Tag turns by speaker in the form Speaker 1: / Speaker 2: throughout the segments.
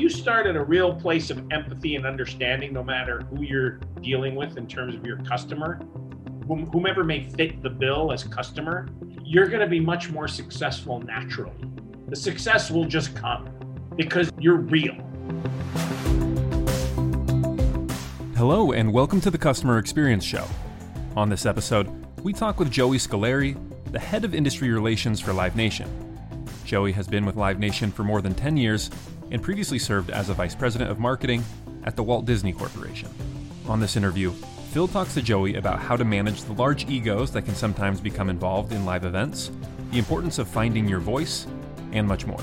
Speaker 1: you start at a real place of empathy and understanding, no matter who you're dealing with in terms of your customer, whomever may fit the bill as customer, you're going to be much more successful naturally. The success will just come because you're real.
Speaker 2: Hello, and welcome to the Customer Experience Show. On this episode, we talk with Joey Scoleri, the head of industry relations for Live Nation. Joey has been with Live Nation for more than 10 years and previously served as a vice president of marketing at the Walt Disney Corporation. On this interview, Phil talks to Joey about how to manage the large egos that can sometimes become involved in live events, the importance of finding your voice, and much more.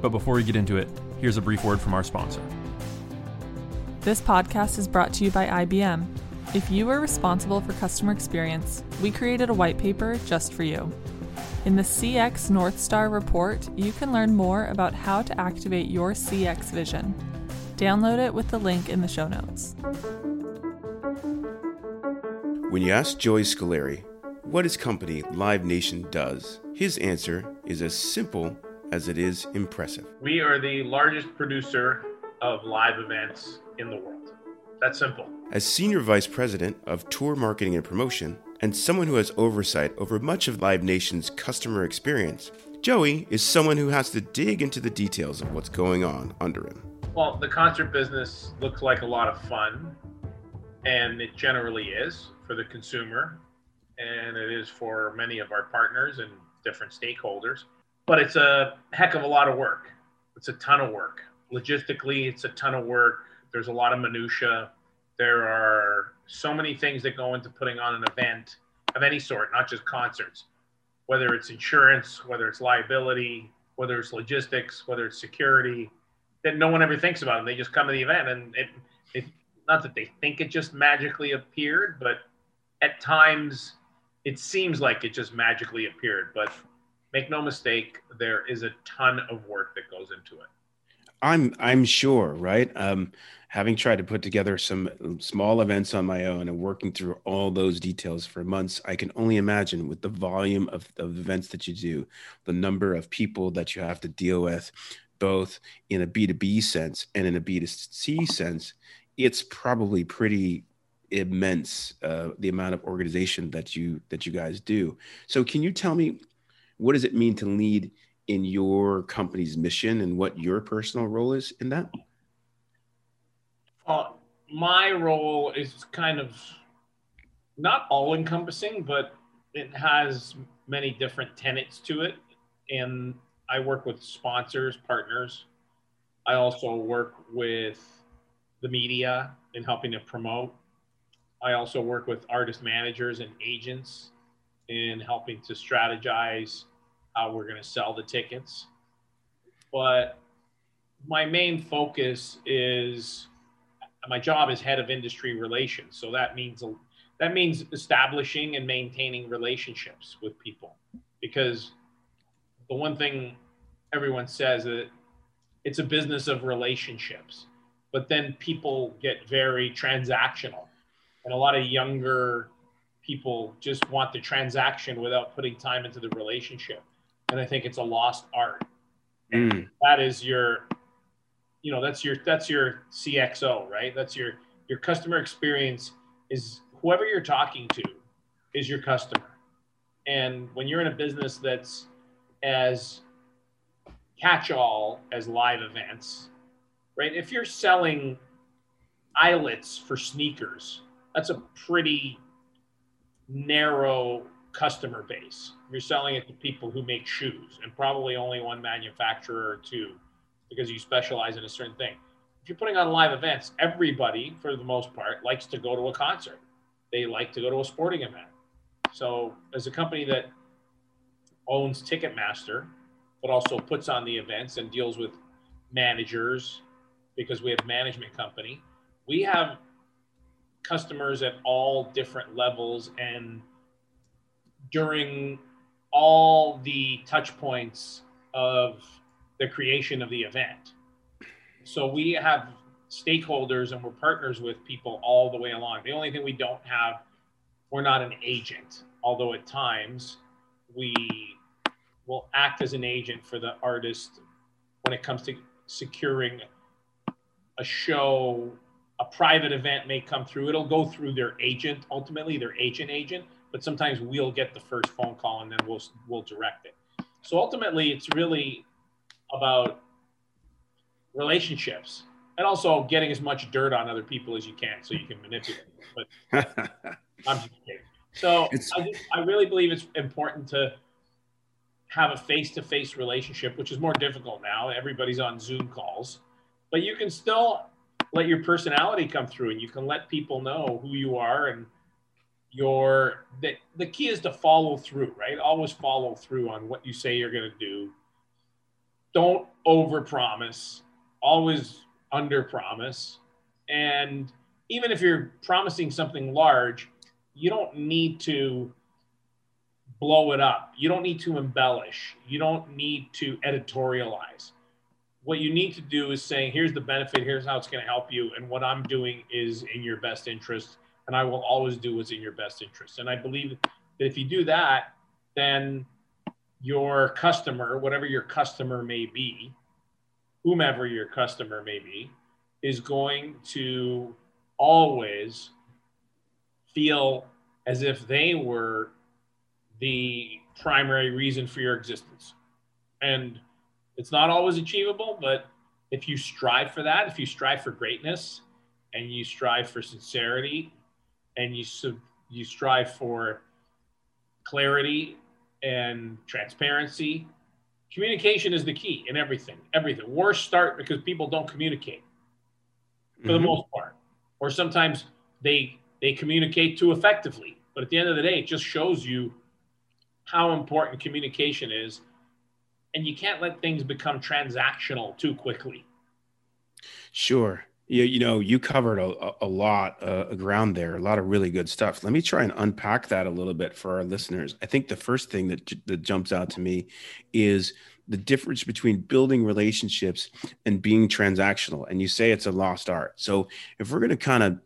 Speaker 2: But before we get into it, here's a brief word from our sponsor.
Speaker 3: This podcast is brought to you by IBM. If you are responsible for customer experience, we created a white paper just for you. In the CX North Star report, you can learn more about how to activate your CX vision. Download it with the link in the show notes.
Speaker 4: When you ask Joey Scoleri what his company Live Nation does, his answer is as simple as it is impressive.
Speaker 1: We are the largest producer of live events in the world. That's simple.
Speaker 4: As Senior Vice President of Tour Marketing and Promotion, and someone who has oversight over much of Live Nation's customer experience. Joey is someone who has to dig into the details of what's going on under him.
Speaker 1: Well, the concert business looks like a lot of fun, and it generally is for the consumer, and it is for many of our partners and different stakeholders. But it's a heck of a lot of work. It's a ton of work. Logistically, it's a ton of work. There's a lot of minutia. There are so many things that go into putting on an event of any sort, not just concerts, whether it's insurance, whether it's liability, whether it's logistics, whether it's security, that no one ever thinks about. them. they just come to the event and it, it not that they think it just magically appeared, but at times it seems like it just magically appeared. But make no mistake, there is a ton of work that goes into it.
Speaker 4: I'm I'm sure, right? Um, having tried to put together some small events on my own and working through all those details for months, I can only imagine with the volume of, of events that you do, the number of people that you have to deal with, both in a B2B sense and in a B2C sense, it's probably pretty immense uh, the amount of organization that you that you guys do. So can you tell me what does it mean to lead in your company's mission and what your personal role is in that?
Speaker 1: Uh, my role is kind of not all encompassing, but it has many different tenets to it. And I work with sponsors, partners. I also work with the media in helping to promote. I also work with artist managers and agents in helping to strategize how we're going to sell the tickets. But my main focus is my job is head of industry relations. So that means that means establishing and maintaining relationships with people because the one thing everyone says that it's a business of relationships but then people get very transactional and a lot of younger people just want the transaction without putting time into the relationship and I think it's a lost art. Mm. That is your, you know, that's your that's your CXO, right? That's your your customer experience is whoever you're talking to is your customer. And when you're in a business that's as catch-all as live events, right? If you're selling eyelets for sneakers, that's a pretty narrow customer base. You're selling it to people who make shoes and probably only one manufacturer or two because you specialize in a certain thing. If you're putting on live events, everybody, for the most part, likes to go to a concert. They like to go to a sporting event. So, as a company that owns Ticketmaster, but also puts on the events and deals with managers because we have management company, we have customers at all different levels and during all the touch points of the creation of the event. So we have stakeholders and we're partners with people all the way along. The only thing we don't have, we're not an agent, although at times we will act as an agent for the artist when it comes to securing a show, a private event may come through. It'll go through their agent, ultimately their agent agent, but sometimes we'll get the first phone call and then we'll we'll direct it. So ultimately, it's really about relationships and also getting as much dirt on other people as you can so you can manipulate. But I'm just kidding. So I, just, I really believe it's important to have a face-to-face relationship, which is more difficult now. Everybody's on Zoom calls, but you can still let your personality come through, and you can let people know who you are and your the, the key is to follow through right? Always follow through on what you say you're going to do. Don't over promise always under promise. And even if you're promising something large you don't need to blow it up. You don't need to embellish. You don't need to editorialize. What you need to do is saying here's the benefit. Here's how it's going to help you. And what i'm doing is in your best interest and I will always do what's in your best interest. And I believe that if you do that, then your customer, whatever your customer may be, whomever your customer may be, is going to always feel as if they were the primary reason for your existence. And it's not always achievable, but if you strive for that, if you strive for greatness and you strive for sincerity and you you strive for clarity and transparency. Communication is the key in everything. Everything. Wars start because people don't communicate for mm-hmm. the most part, or sometimes they they communicate too effectively. But at the end of the day, it just shows you how important communication is, and you can't let things become transactional too quickly.
Speaker 4: Sure. You, you know, you covered a, a lot uh, of ground there, a lot of really good stuff. Let me try and unpack that a little bit for our listeners. I think the first thing that, that jumps out to me is the difference between building relationships and being transactional. And you say it's a lost art. So if we're going to kind of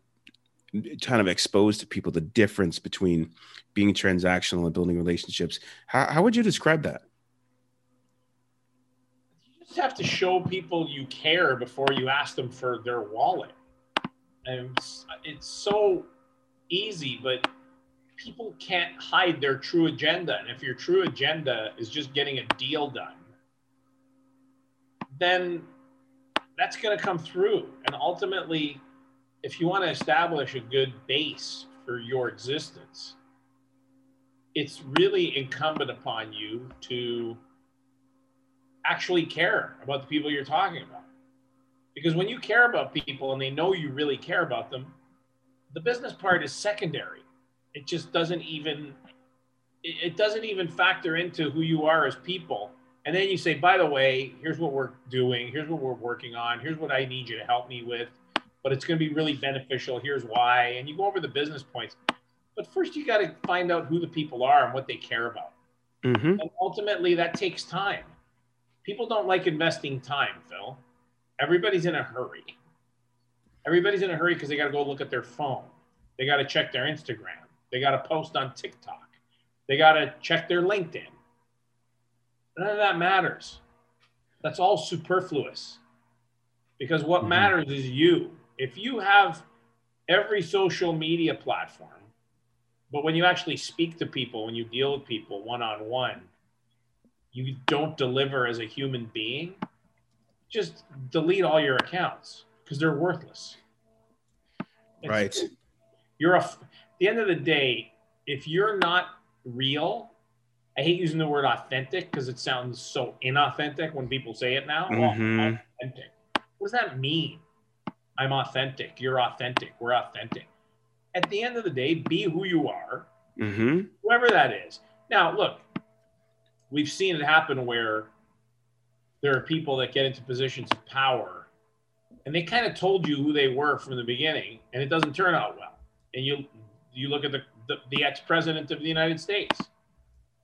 Speaker 4: kind of expose to people the difference between being transactional and building relationships, how, how would you describe that?
Speaker 1: Just have to show people you care before you ask them for their wallet. And it's, it's so easy, but people can't hide their true agenda. And if your true agenda is just getting a deal done, then that's going to come through. And ultimately, if you want to establish a good base for your existence, it's really incumbent upon you to actually care about the people you're talking about. Because when you care about people and they know you really care about them, the business part is secondary. It just doesn't even it doesn't even factor into who you are as people. And then you say, by the way, here's what we're doing, here's what we're working on, here's what I need you to help me with, but it's going to be really beneficial. Here's why. And you go over the business points. But first, you got to find out who the people are and what they care about. Mm-hmm. And ultimately, that takes time people don't like investing time, Phil. Everybody's in a hurry. Everybody's in a hurry because they got to go look at their phone. They got to check their Instagram. They got to post on TikTok. They got to check their LinkedIn. None of that matters. That's all superfluous. Because what mm-hmm. matters is you. If you have every social media platform, but when you actually speak to people, when you deal with people one on one, you don't deliver as a human being, just delete all your accounts because they're worthless.
Speaker 4: It's, right.
Speaker 1: You're a, at the end of the day, if you're not real, I hate using the word authentic because it sounds so inauthentic when people say it now. Mm-hmm. Oh, authentic. What does that mean? I'm authentic. You're authentic. We're authentic. At the end of the day, be who you are, mm-hmm. whoever that is. Now, look, we've seen it happen where there are people that get into positions of power and they kind of told you who they were from the beginning and it doesn't turn out well. And you you look at the, the, the ex-president of the united states.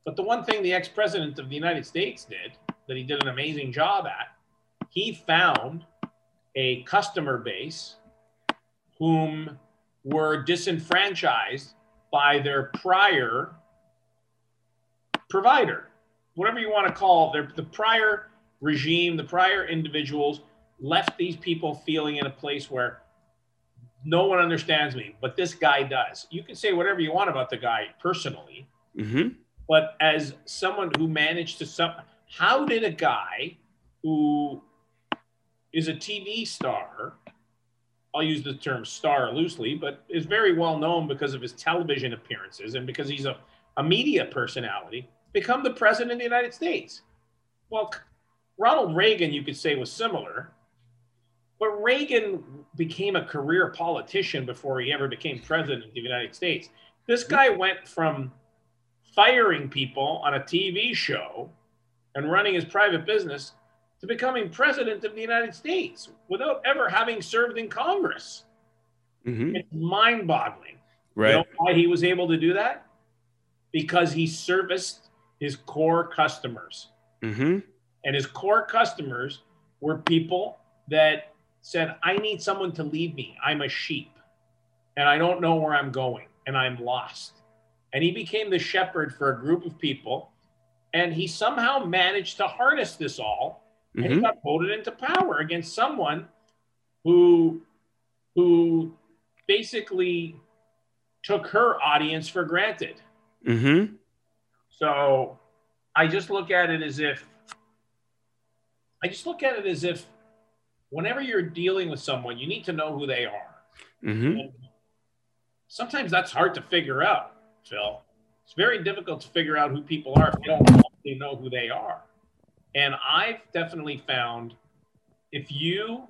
Speaker 1: But the one thing the ex-president of the united states did that he did an amazing job at he found a customer base whom were disenfranchised by their prior provider whatever you want to call their, the prior regime, the prior individuals left these people feeling in a place where no one understands me, but this guy does. You can say whatever you want about the guy personally,
Speaker 4: Mm-hmm.
Speaker 1: but as someone who managed to some, how did a guy who is a TV star, I'll use the term star loosely, but is very well known because of his television appearances and because he's a, a media personality, become the president of the United States? Well, Ronald Reagan, you could say, was similar, but Reagan became a career politician before he ever became president of the United States. This guy went from firing people on a TV show and running his private business to becoming president of the United States without ever having served in Congress.
Speaker 4: Mm-hmm.
Speaker 1: It's mind boggling.
Speaker 4: Right.
Speaker 1: You know why he was able to do that? Because he serviced his core customers.
Speaker 4: mm-hmm.
Speaker 1: And his core customers were people that said, I need someone to lead me. I'm a sheep and I don't know where I'm going and I'm lost. And he became the shepherd for a group of people. And he somehow managed to harness this all and he
Speaker 4: Mhm.
Speaker 1: got voted into power against someone who who basically took her audience for granted.
Speaker 4: Mm-hmm.
Speaker 1: So I just look at it as if I just look at it as if whenever you're dealing with someone, you need to know who they are.
Speaker 4: Mm-hmm.
Speaker 1: Sometimes that's hard to figure out, Phil. It's very difficult to figure out who people are if you don't know who they are. And I've definitely found if you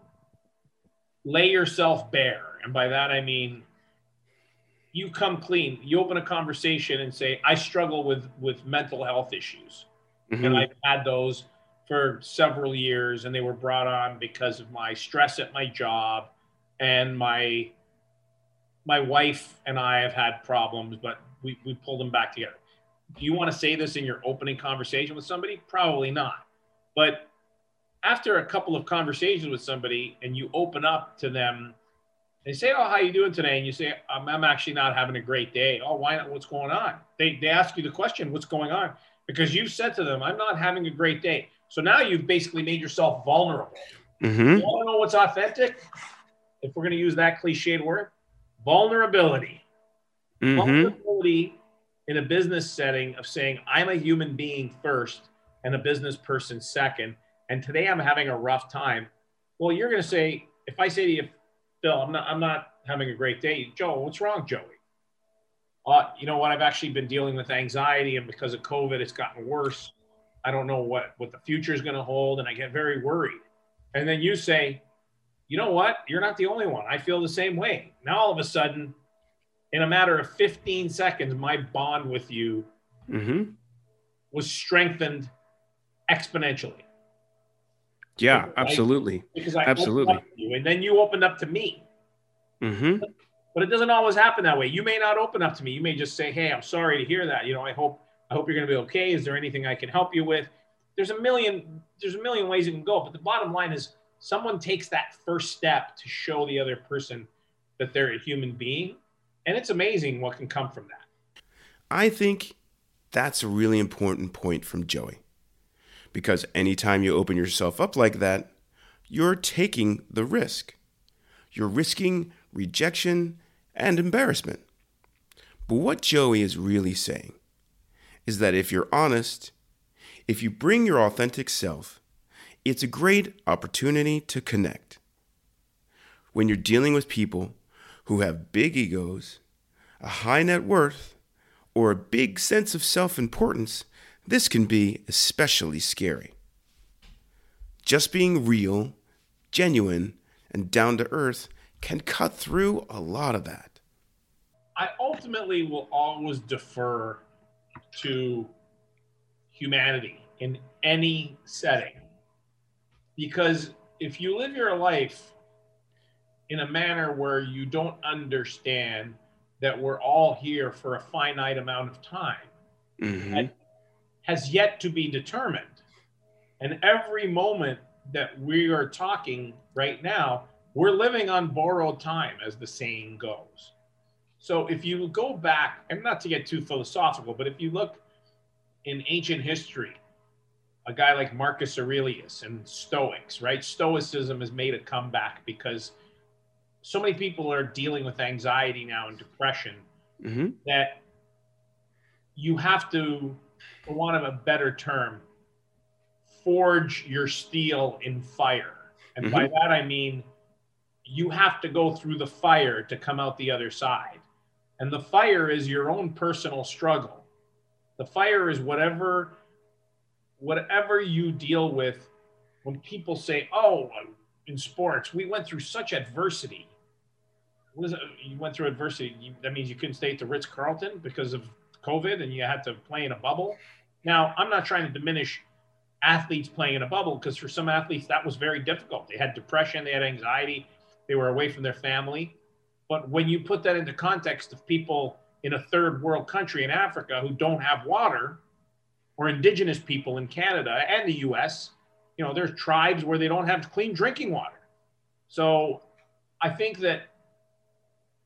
Speaker 1: lay yourself bare, and by that I mean you come clean, you open a conversation and say, I struggle with with mental health issues.
Speaker 4: Mm-hmm.
Speaker 1: And I've had those for several years, and they were brought on because of my stress at my job and my my wife and I have had problems, but we, we pulled them back together. Do you want to say this in your opening conversation with somebody? Probably not. But after a couple of conversations with somebody and you open up to them, they say, "Oh, how are you doing today?" And you say, "I'm, I'm actually not having a great day." Oh, why not? What's going on? They they ask you the question, "What's going on?" Because you've said to them, "I'm not having a great day." So now you've basically made yourself vulnerable.
Speaker 4: Mm-hmm.
Speaker 1: You want to know what's authentic? If we're going to use that cliched word, vulnerability.
Speaker 4: Mm-hmm.
Speaker 1: Vulnerability in a business setting of saying, I'm a human being first and a business person second. And today I'm having a rough time. Well, you're going to say, if I say to you, Phil, I'm not, I'm not having a great day. Joe, what's wrong, Joey? Uh, you know what? I've actually been dealing with anxiety, and because of COVID, it's gotten worse. I don't know what what the future is going to hold, and I get very worried. And then you say, you know what? You're not the only one. I feel the same way. Now all of a sudden, in a matter of 15 seconds, my bond with you
Speaker 4: Mm-hmm.
Speaker 1: was strengthened exponentially
Speaker 4: Yeah,
Speaker 1: Right.
Speaker 4: absolutely.
Speaker 1: because I
Speaker 4: Absolutely.
Speaker 1: opened up to you, and then you opened up to me.
Speaker 4: Mm-hmm.
Speaker 1: But it doesn't always happen that way. You may not open up to me. You may just say, "Hey, I'm sorry to hear that. You know, I hope I hope you're going to be okay. Is there anything I can help you with?" There's a million there's a million ways it can go, but the bottom line is someone takes that first step to show the other person that they're a human being, and it's amazing what can come from that.
Speaker 4: I think that's a really important point from Joey. Because anytime you open yourself up like that, you're taking the risk. You're risking rejection and embarrassment. But what Joey is really saying is that if you're honest, if you bring your authentic self, it's a great opportunity to connect. When you're dealing with people who have big egos, a high net worth, or a big sense of self importance, this can be especially scary. Just being real, genuine, and down to earth can cut through a lot of that.
Speaker 1: I ultimately will always defer to humanity in any setting. Because if you live your life in a manner where you don't understand that we're all here for a finite amount of time,
Speaker 4: Mm-hmm.
Speaker 1: Has yet to be determined. And every moment that we are talking right now, we're living on borrowed time, as the saying goes. So if you go back, and not to get too philosophical, but if you look in ancient history, a guy like Marcus Aurelius and Stoics, right? Stoicism has made a comeback because so many people are dealing with anxiety now and depression
Speaker 4: hmm
Speaker 1: that you have to, for want of a better term, forge your steel in fire. And by mm-hmm. that I mean you have to go through the fire to come out the other side. And the fire is your own personal struggle. The fire is whatever whatever you deal with when people say, "Oh, in sports, we went through such adversity." What is it? You went through adversity. You, that means you couldn't stay at the Ritz Carlton because of COVID, and you had to play in a bubble. Now, I'm not trying to diminish athletes playing in a bubble because for some athletes that was very difficult. They had depression, they had anxiety, they were away from their family. But when you put that into context of people in a third world country in Africa who don't have water, or indigenous people in Canada and the US, you know, there's tribes where they don't have clean drinking water. So I think that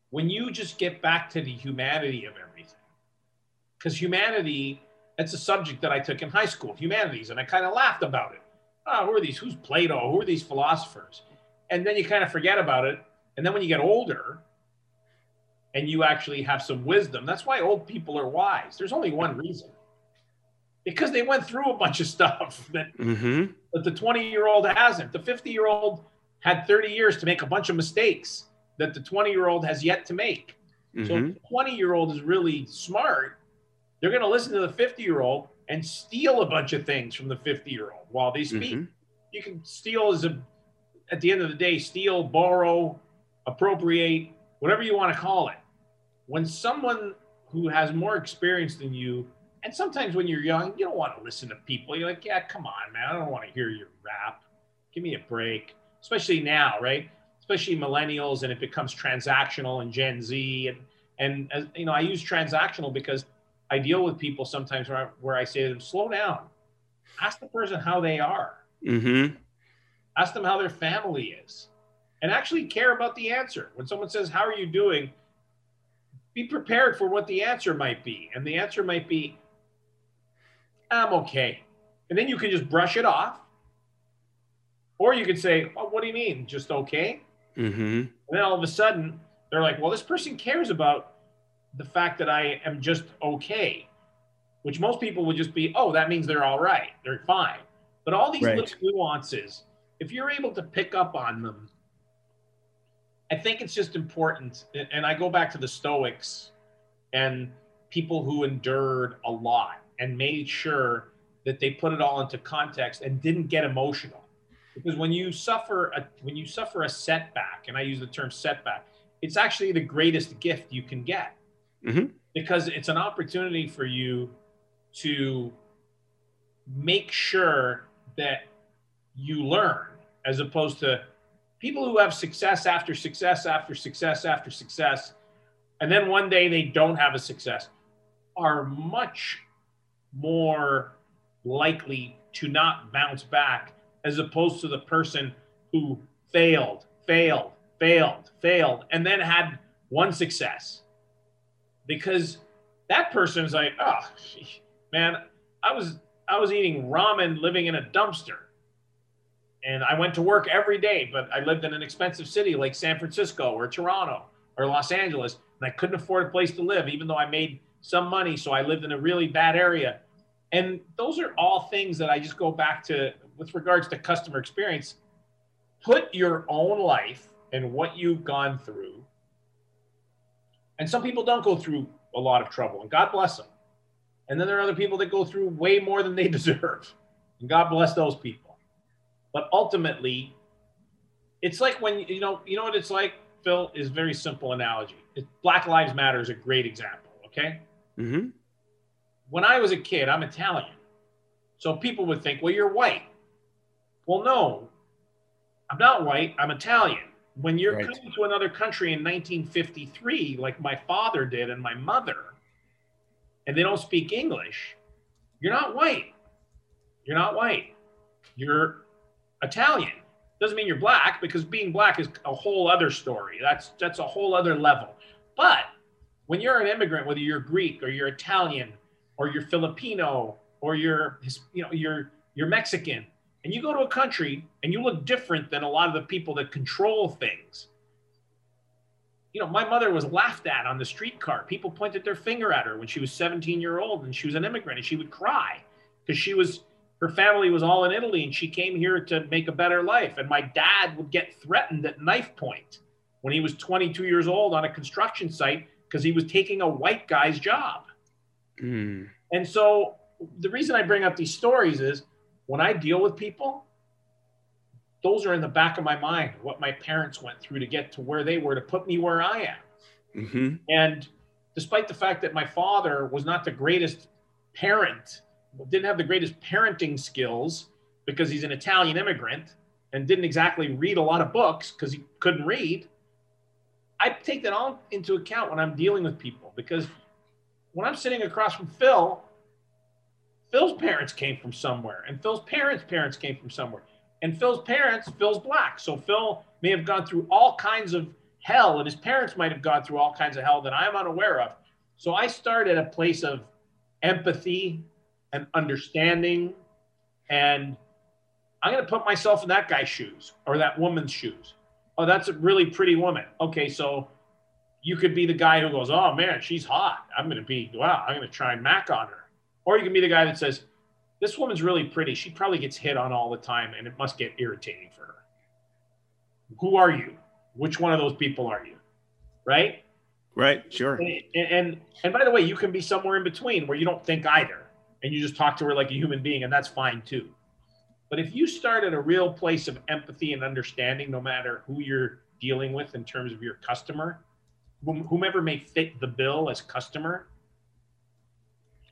Speaker 1: when you just get back to the humanity of everything, because humanity, that's a subject that I took in high school, humanities, and I kind of laughed about it. Oh, who are these? Who's Plato? Who are these philosophers? And then you kind of forget about it. And then when you get older and you actually have some wisdom, that's why old people are wise. There's only one reason because they went through a bunch of stuff that,
Speaker 4: hmm
Speaker 1: that the 20 year old hasn't. The 50 year old had 30 years to make a bunch of mistakes that the 20 year old has yet to make. So
Speaker 4: hmm
Speaker 1: if the 20 year old is really smart, they're going to listen to the 50 year old and steal a bunch of things from the 50 year old while they speak.
Speaker 4: Mhm.
Speaker 1: You can steal as a, at the end of the day, steal, borrow, appropriate, whatever you want to call it. When someone who has more experience than you, and sometimes when you're young, you don't want to listen to people. You're like, yeah, come on, man. I don't want to hear your rap. Give me a break. Especially now, right? Especially millennials, and it becomes transactional and Gen Z. And, and as, you know, I use transactional because I deal with people sometimes where I, where I say to them, slow down. Ask the person how they are.
Speaker 4: hmm
Speaker 1: Ask them how their family is. And actually care about the answer. When someone says, How are you doing? Be prepared for what the answer might be. And the answer might be, I'm okay. And then you can just brush it off. Or you could say, oh, What do you mean? Just okay?
Speaker 4: hmm
Speaker 1: And then all of a sudden, they're like, well, this person cares about the fact that I am just okay, which most people would just be, oh, that means they're all right. They're fine. But all these
Speaker 4: Right.
Speaker 1: little nuances, if you're able to pick up on them, I think it's just important. And and I go back to the Stoics and people who endured a lot and made sure that they put it all into context and didn't get emotional because when you suffer a when you suffer a setback and i use the term setback it's actually the greatest gift you can get
Speaker 4: Mhm.
Speaker 1: because it's an opportunity for you to make sure that you learn as opposed to people who have success after success after success after success and then one day they don't have a success are much more likely to not bounce back as opposed to the person who failed, failed, failed, failed, and then had one success. Because that person is like, oh man, I was I was eating ramen living in a dumpster. And I went to work every day, but I lived in an expensive city like San Francisco or Toronto or Los Angeles, and I couldn't afford a place to live, even though I made some money. So I lived in a really bad area. And those are all things that I just go back to with regards to customer experience. Put your own life and what you've gone through. And some people don't go through a lot of trouble, and God bless them. And then there are other people that go through way more than they deserve. And God bless those people. But ultimately, it's like when you know, you know what it's like, Phil, is very simple analogy. It, Black Lives Matter is a great example, okay?
Speaker 4: Mm-hmm.
Speaker 1: when I was a kid, I'm Italian. So people would think, well, you're white. Well, no, I'm not white. I'm Italian. When you're
Speaker 4: Right.
Speaker 1: coming to another country in 1953, like my father did and my mother, and they don't speak English, you're not white. You're not white. You're Italian. Doesn't mean you're black because being black is a whole other story. That's that's a whole other level. But when you're an immigrant, whether you're Greek or you're Italian or you're Filipino or you're you know you're you're Mexican, and you go to a country and you look different than a lot of the people that control things. You know, my mother was laughed at on the streetcar. People pointed their finger at her when she was 17 year old and she was an immigrant and she would cry because she was her family was all in Italy and she came here to make a better life. And my dad would get threatened at knife point when he was 22 years old on a construction site because he was taking a white guy's job. Mm. And so the reason I bring up these stories is when I deal with people, those are in the back of my mind, what my parents went through to get to where they were to put me where I am. Mm-hmm. And despite the fact that my father was not the greatest parent, didn't have the greatest parenting skills because he's an Italian immigrant and didn't exactly read a lot of books because he couldn't read. I take that all into account when I'm dealing with people because when I'm sitting across from Phil, Phil's parents came from somewhere, and Phil's parents' parents came from somewhere. And Phil's parents, Phil's black. So Phil may have gone through all kinds of hell, and his parents might have gone through all kinds of hell that I'm unaware of. So I start at a place of empathy and understanding. And I'm going to put myself in that guy's shoes or that woman's shoes. Oh, that's a really pretty woman. Okay, so you could be the guy who goes, Oh man, she's hot. I'm going to be, wow, I'm going to try and mac on her. Or you can be the guy that says, This woman's really pretty. She probably gets hit on all the time and it must get irritating for her. Who are you? Which one of those people are you? Right?
Speaker 4: Right, sure.
Speaker 1: And, and and by the way, you can be somewhere in between where you don't think either and you just talk to her like a human being, and that's fine too. But if you start at a real place of empathy and understanding, no matter who you're dealing with in terms of your customer, whomever may fit the bill as customer,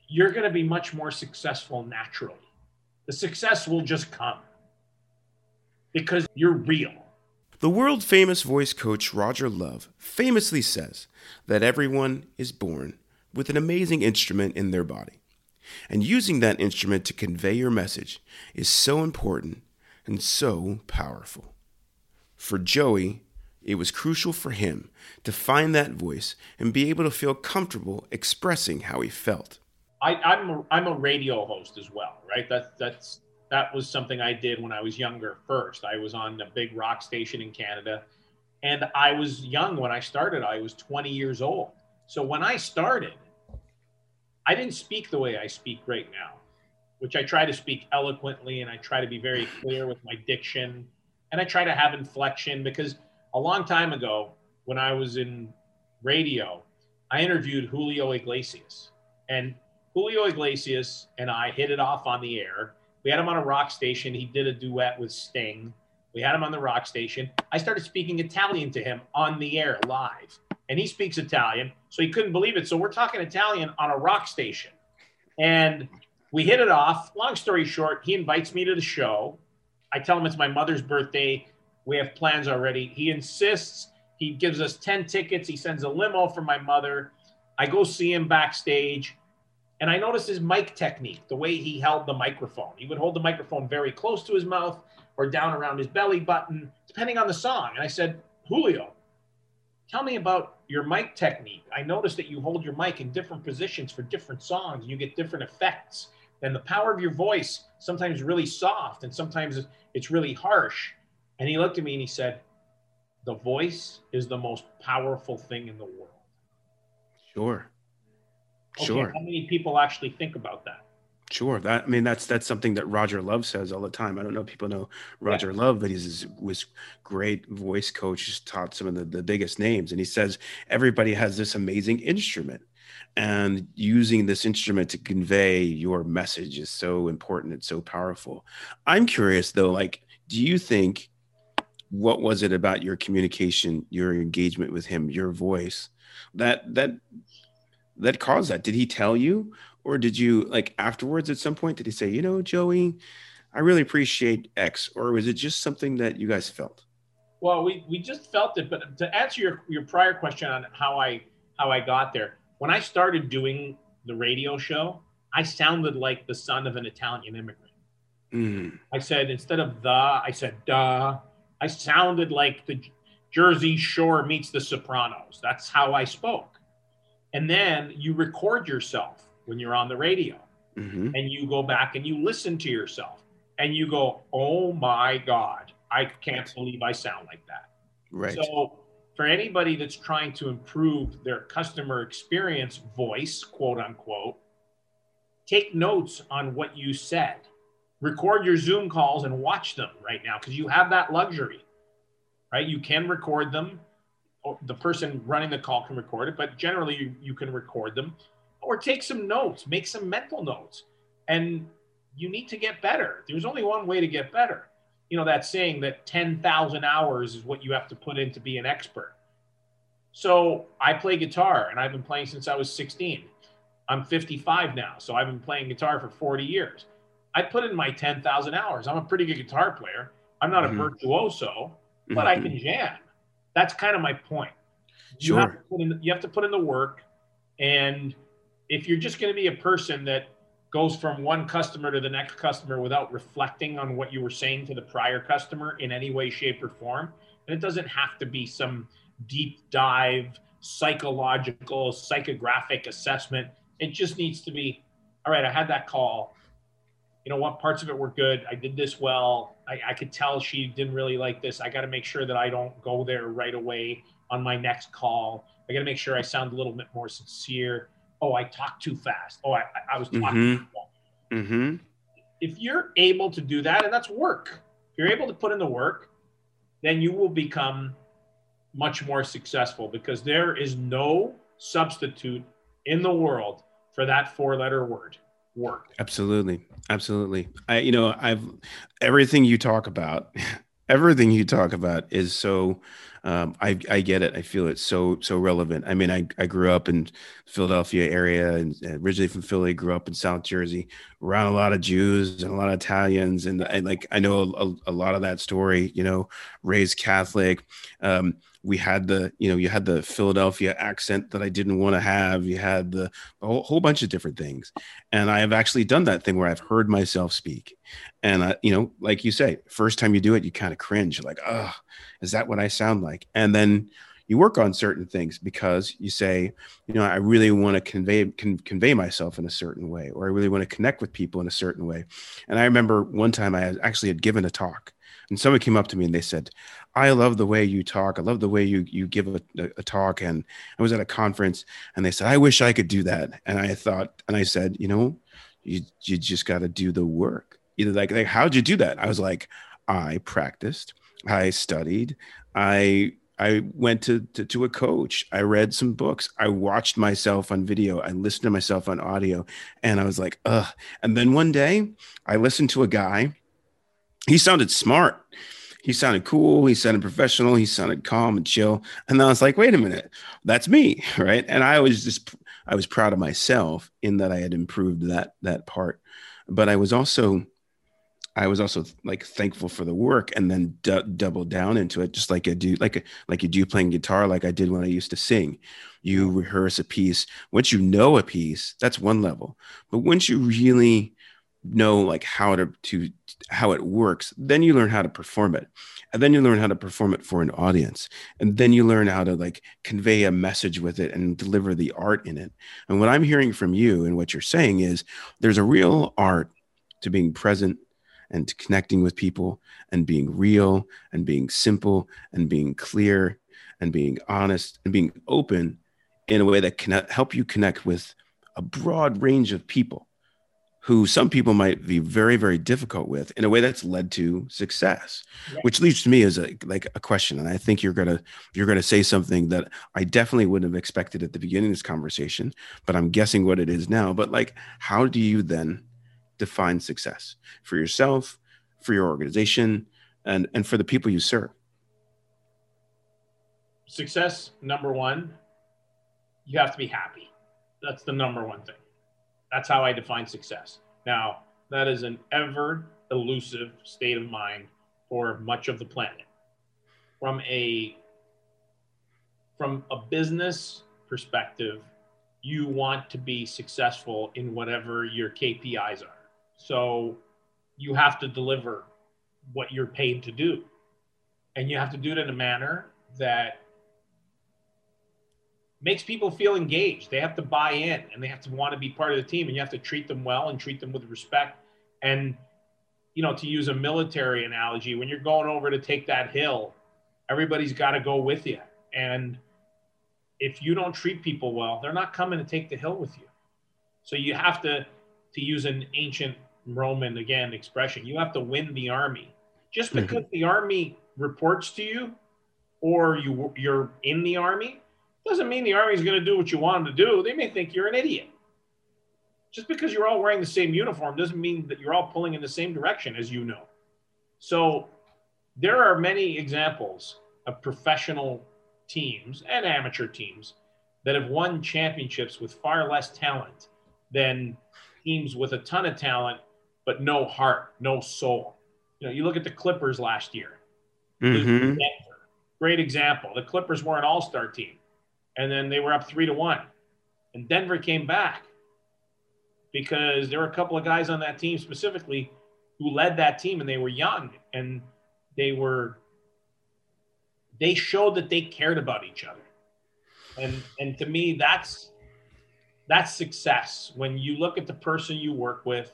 Speaker 1: you're going to be much more successful naturally. The success will just come because you're real.
Speaker 4: The world famous voice coach Roger Love famously says that everyone is born with an amazing instrument in their body. And using that instrument to convey your message is so important and so powerful. For Joey, it was crucial for him to find that voice and be able to feel comfortable expressing how he felt.
Speaker 1: I, am a, I'm a radio host as well, right? That that's that was something I did when I was younger. First, I was on a big rock station in Canada, and I was young when I started. I was 20 years old. So when I started, I didn't speak the way I speak right now, which I try to speak eloquently and I try to be very clear with my diction and I try to have inflection because a long time ago when I was in radio, I interviewed Julio Iglesias and Julio Iglesias and I hit it off on the air. We had him on a rock station. He did a duet with Sting. We had him on the rock station. I started speaking Italian to him on the air live and he speaks Italian, so he couldn't believe it. So we're talking Italian on a rock station, and we hit it off. Long story short, he invites me to the show. I tell him it's my mother's birthday. We have plans already. He insists. He gives us 10 tickets. He sends a limo for my mother. I go see him backstage, and I noticed his mic technique, the way he held the microphone. He would hold the microphone very close to his mouth or down around his belly button, depending on the song. And I said, Julio, tell me about your mic technique. I noticed that you hold your mic in different positions for different songs. You get different effects. And the power of your voice sometimes really soft and sometimes it's really harsh. And he looked at me and he said, The voice is the most powerful thing in the world.
Speaker 4: Sure.
Speaker 1: Okay, sure. How many people actually think about that?
Speaker 4: Sure. That I mean that's that's something that Roger Love says all the time. I don't know if people know Roger yeah. Love, but he's was great voice coach, He's taught some of the, the biggest names. And he says everybody has this amazing instrument. And using this instrument to convey your message is so important. It's so powerful. I'm curious though, like, do you think what was it about your communication, your engagement with him, your voice that that that caused that? Did he tell you? or did you like afterwards at some point did he say you know joey i really appreciate x or was it just something that you guys felt
Speaker 1: well we, we just felt it but to answer your, your prior question on how i how i got there when i started doing the radio show i sounded like the son of an italian immigrant mm. i said instead of the i said duh i sounded like the jersey shore meets the sopranos that's how i spoke and then you record yourself when you're on the radio mm-hmm. and you go back and you listen to yourself and you go, "Oh my god, I can't believe I sound like that."
Speaker 4: Right.
Speaker 1: So for anybody that's trying to improve their customer experience voice, quote unquote, take notes on what you said. Record your Zoom calls and watch them right now because you have that luxury, right? You can record them. The person running the call can record it, but generally you, you can record them or take some notes, make some mental notes. And you need to get better. There's only one way to get better. You know, that saying that 10,000 hours is what you have to put in to be an expert. So I play guitar and I've been playing since I was 16. I'm 55 now, so I've been playing guitar for 40 years. I put in my 10,000 hours. I'm a pretty good guitar player. I'm not mm-hmm. a virtuoso, but mm-hmm. I can jam. That's kind of my point. You
Speaker 4: sure.
Speaker 1: have to put in you have to put in the work and if you're just going to be a person that goes from one customer to the next customer without reflecting on what you were saying to the prior customer in any way shape or form, and it doesn't have to be some deep dive psychological psychographic assessment it just needs to be all right i had that call you know what parts of it were good. I did this well. I, I could tell she didn't really like this. I got to make sure that i don't go there right away on my next call. I got to make sure i sound a little bit more sincere. Oh i talked too fast. Oh i, I was talking
Speaker 4: mm-hmm. Mm-hmm.
Speaker 1: if you're able to do that and that's work if you're able to put in the work then you will become much more successful because there is no substitute in the world for that four letter word work
Speaker 4: absolutely absolutely i you know i've everything you talk about everything you talk about is so um, I, I get it. I feel it so so relevant. I mean, I, I grew up in Philadelphia area and originally from Philly. Grew up in South Jersey, around a lot of Jews and a lot of Italians, and, and like I know a, a, lot of that story. You know, raised Catholic. Um, we had the you know you had the Philadelphia accent that I didn't want to have. You had the a whole, whole bunch of different things, and I have actually done that thing where I've heard myself speak, and I, you know, like you say, first time you do it, you kind of cringe. You're like, oh, is that what I sound like? And then you work on certain things because you say, you know, I really want to convey con- convey myself in a certain way, or I really want to connect with people in a certain way. And I remember one time I actually had given a talk, and someone came up to me and they said, "I love the way you talk. I love the way you you give a, a talk." And I was at a conference, and they said, "I wish I could do that." And I thought, and I said, you know, you you just got to do the work. Either like, like how'd you do that? I was like, I practiced. I studied. I I went to, to, to a coach. I read some books. I watched myself on video. I listened to myself on audio, and I was like, ugh. And then one day, I listened to a guy. He sounded smart. He sounded cool. He sounded professional. He sounded calm and chill. And then I was like, wait a minute, that's me, right? And I was just, I was proud of myself in that I had improved that that part. But I was also I was also like thankful for the work and then d- double down into it, just like I do, like like you do playing guitar, like I did when I used to sing. You rehearse a piece. Once you know a piece, that's one level. But once you really know like how to to how it works, then you learn how to perform it, and then you learn how to perform it for an audience, and then you learn how to like convey a message with it and deliver the art in it. And what I'm hearing from you and what you're saying is there's a real art to being present and connecting with people and being real and being simple and being clear and being honest and being open in a way that can help you connect with a broad range of people who some people might be very very difficult with in a way that's led to success which leads to me as a like a question and i think you're gonna you're gonna say something that i definitely wouldn't have expected at the beginning of this conversation but i'm guessing what it is now but like how do you then define success for yourself, for your organization, and, and for the people you serve?
Speaker 1: Success, number one, you have to be happy. That's the number one thing. That's how I define success. Now, that is an ever elusive state of mind for much of the planet. From a from a business perspective, you want to be successful in whatever your KPIs are. So you have to deliver what you're paid to do. And you have to do it in a manner that makes people feel engaged. They have to buy in and they have to want to be part of the team and you have to treat them well and treat them with respect. And you know, to use a military analogy, when you're going over to take that hill, everybody's got to go with you. And if you don't treat people well, they're not coming to take the hill with you. So you have to, to use an ancient Roman again expression, you have to win the army. Just mm-hmm. because mm-hmm. the army reports to you, or you you're in the army, doesn't mean the army is going to do what you want them to do. They may think you're an idiot. Just because you're all wearing the same uniform doesn't mean that you're all pulling in the same direction, as you know. So there are many examples of professional teams and amateur teams that have won championships with far less talent than teams with a ton of talent but no heart, no soul. You know, you look at the Clippers last year. Mm-hmm. Great example. The Clippers were an all-star team, and then they were up three to one, and Denver came back because there were a couple of guys on that team specifically who led that team, and they were young and they were they showed that they cared about each other, and and to me that's that's success when you look at the person you work with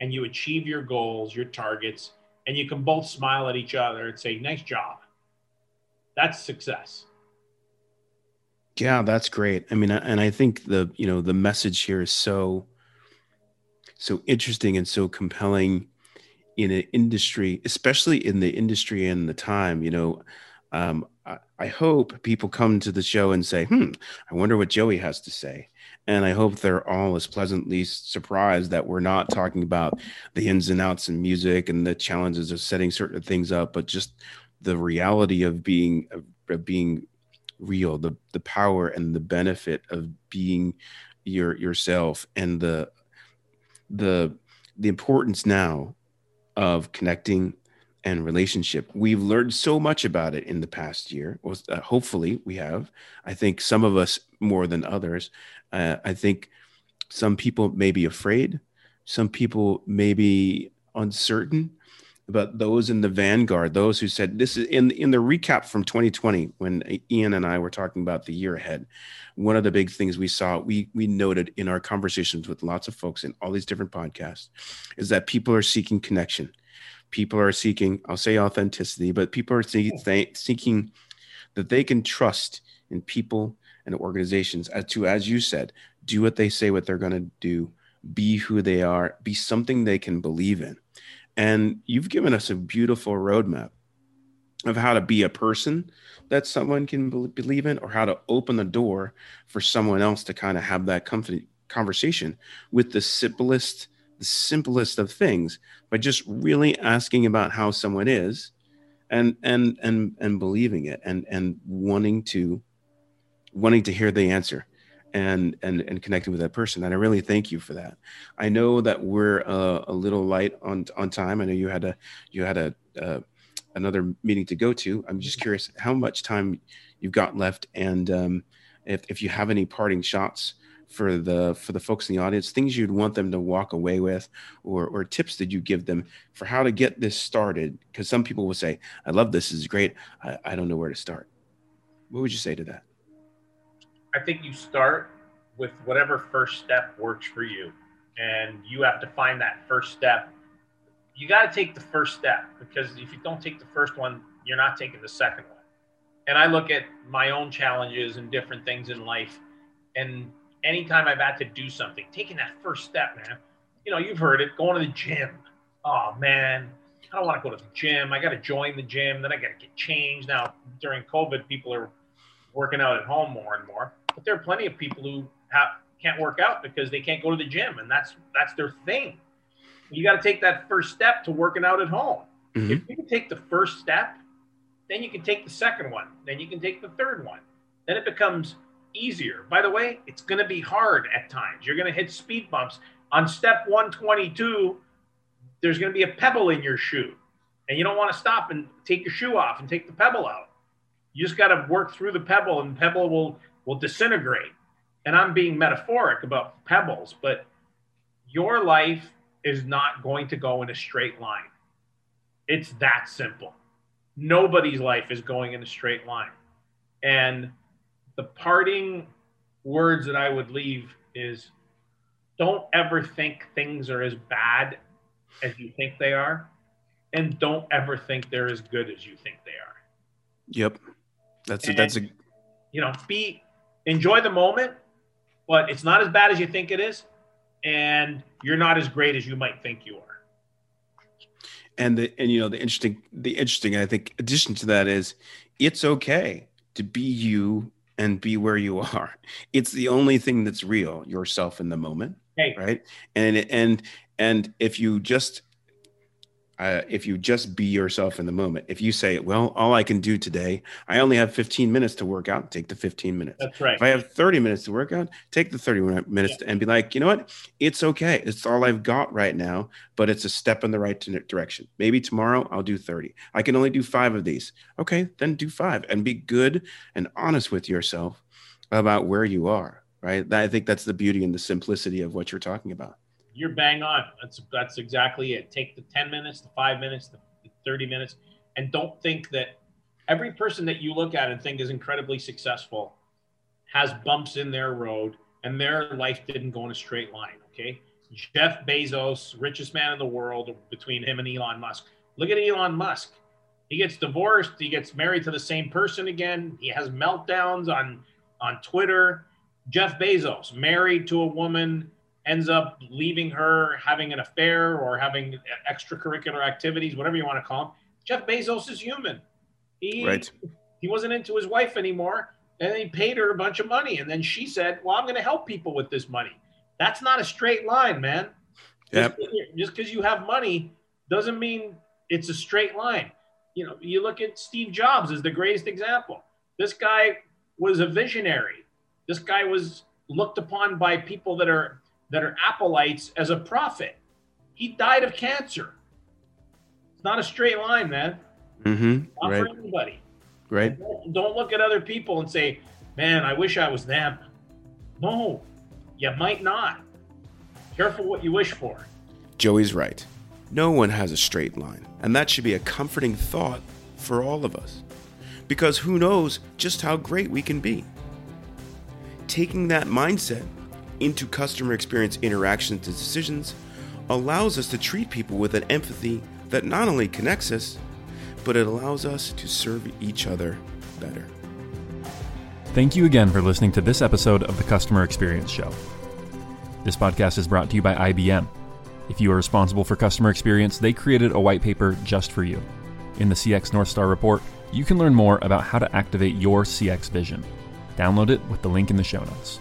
Speaker 1: and you achieve your goals, your targets, and you can both smile at each other and say, nice job. That's success.
Speaker 4: Yeah, that's great. I mean, and I think the, you know, the message here is so, so interesting and so compelling in an industry, especially in the industry and the time, you know, um, I, I hope people come to the show and say, hmm, I wonder what Joey has to say. And I hope they're all as pleasantly surprised that we're not talking about the ins and outs in music and the challenges of setting certain things up, but just the reality of being of being real, the the power and the benefit of being your yourself and the the the importance now of connecting and relationship. We've learned so much about it in the past year. Well, uh, hopefully, we have. I think some of us more than others. Uh, I think some people may be afraid, some people may be uncertain. But those in the vanguard, those who said this is in in the recap from 2020, when Ian and I were talking about the year ahead, one of the big things we saw, we we noted in our conversations with lots of folks in all these different podcasts, is that people are seeking connection. People are seeking i'll say authenticity but people are see- hmm. seeking that they can trust in people and organizations as to as you said do what they say what they're going to do be who they are be something they can believe in and you've given us a beautiful roadmap of how to be a person that someone can believe in or how to open the door for someone else to kind of have that comfort, conversation with the simplest the simplest of things by just really asking about how someone is and and and and believing it and and wanting to wanting to hear the answer and and and connecting with that person and i really thank you for that. I know that we're uh, a little light on on time. I know you had a you had a uh, another meeting to go to. I'm just curious how much time you've got left and um, if, if you have any parting shots for the for the folks in the audience things you'd want them to walk away with or or tips that you give them for how to get this started. Because some people will say i love this, this is great. I, I don't know where to start. What would you say to that
Speaker 1: i think you start with whatever first step works for you and you have to find that first step you got to take the first step because if you don't take the first one you're not taking the second one and i look at my own challenges and different things in life and anytime I've had to do something, taking that first step, man. You know, you've heard it, going to the gym. Oh man, I don't want to go to the gym. I got to join the gym. Then I got to get changed. Now during COVID, people are working out at home more and more. But there are plenty of people who have, can't work out because they can't go to the gym, and that's that's their thing. You got to take that first step to working out at home. Mm-hmm. If you can take the first step, then you can take the second one. Then you can take the third one. Then it becomes easier. By the way, it's going to be hard at times. You're going to hit speed bumps. On step 122, there's going to be a pebble in your shoe, and you don't want to stop and take your shoe off and take the pebble out. You just got to work through the pebble, and pebble will will disintegrate. And I'm being metaphoric about pebbles, but your life is not going to go in a straight line. It's that simple. Nobody's life is going in a straight line. And the parting words that I would leave is don't ever think things are as bad as you think they are, and don't ever think they're as good as you think they are.
Speaker 4: Yep. That's a,
Speaker 1: And-
Speaker 4: that's a
Speaker 1: You know, be enjoy the moment, but it's not as bad as you think it is, and you're not as great as you might think you are.
Speaker 4: and the and you know the interesting the interesting I think addition to that is it's okay to be you and be where you are. It's the only thing that's real, yourself in the moment.
Speaker 1: Hey,
Speaker 4: right and and and if you just uh, if you just be yourself in the moment. If you say well all i can do today i only have 15 minutes to work out take the 15 minutes.
Speaker 1: That's right.
Speaker 4: if i have 30 minutes to work out take the 30 minutes and be like you know what? It's okay. It's all i've got right now but it's a step in the right direction. Maybe tomorrow i'll do 30 i can only do five of these. Okay then do five and be good and honest with yourself about where you are right? I think that's the beauty and the simplicity of what you're talking about
Speaker 1: You're bang on. That's that's exactly it. Take the 10 minutes, the five minutes, the 30 minutes, and don't think that every person that you look at and think is incredibly successful has bumps in their road and their life didn't go in a straight line. Okay. Jeff Bezos, richest man in the world, between him and Elon Musk. Look at Elon Musk. He gets divorced. He gets married to the same person again. He has meltdowns on on Twitter. Jeff Bezos, married to a woman, ends up leaving her, having an affair, or having extracurricular activities, whatever you want to call them. Jeff Bezos is human. He,
Speaker 4: Right.
Speaker 1: he wasn't into his wife anymore, and he paid her a bunch of money. And then she said, Well, I'm going to help people with this money. That's not a straight line, man.
Speaker 4: Yep.
Speaker 1: Just because you have money doesn't mean it's a straight line. You know, you look at Steve Jobs as the greatest example. This guy was a visionary. This guy was looked upon by people that are that are Appleites as a prophet. He died of cancer. It's not a straight line, man.
Speaker 4: Mm-hmm.
Speaker 1: Not
Speaker 4: Right.
Speaker 1: for anybody.
Speaker 4: Right.
Speaker 1: Don't, don't look at other people and say, "Man, I wish I was them." No, you might not. Careful what you wish for.
Speaker 4: Joey's right. No one has a straight line, and that should be a comforting thought for all of us. Because who knows just how great we can be. Taking that mindset into customer experience interactions and decisions allows us to treat people with an empathy that not only connects us, but it allows us to serve each other better.
Speaker 2: Thank you again for listening to this episode of the Customer Experience Show. This podcast is brought to you by IBM. If you are responsible for customer experience, they created a white paper just for you. In the CX North Star report, you can learn more about how to activate your CX vision. Download it with the link in the show notes.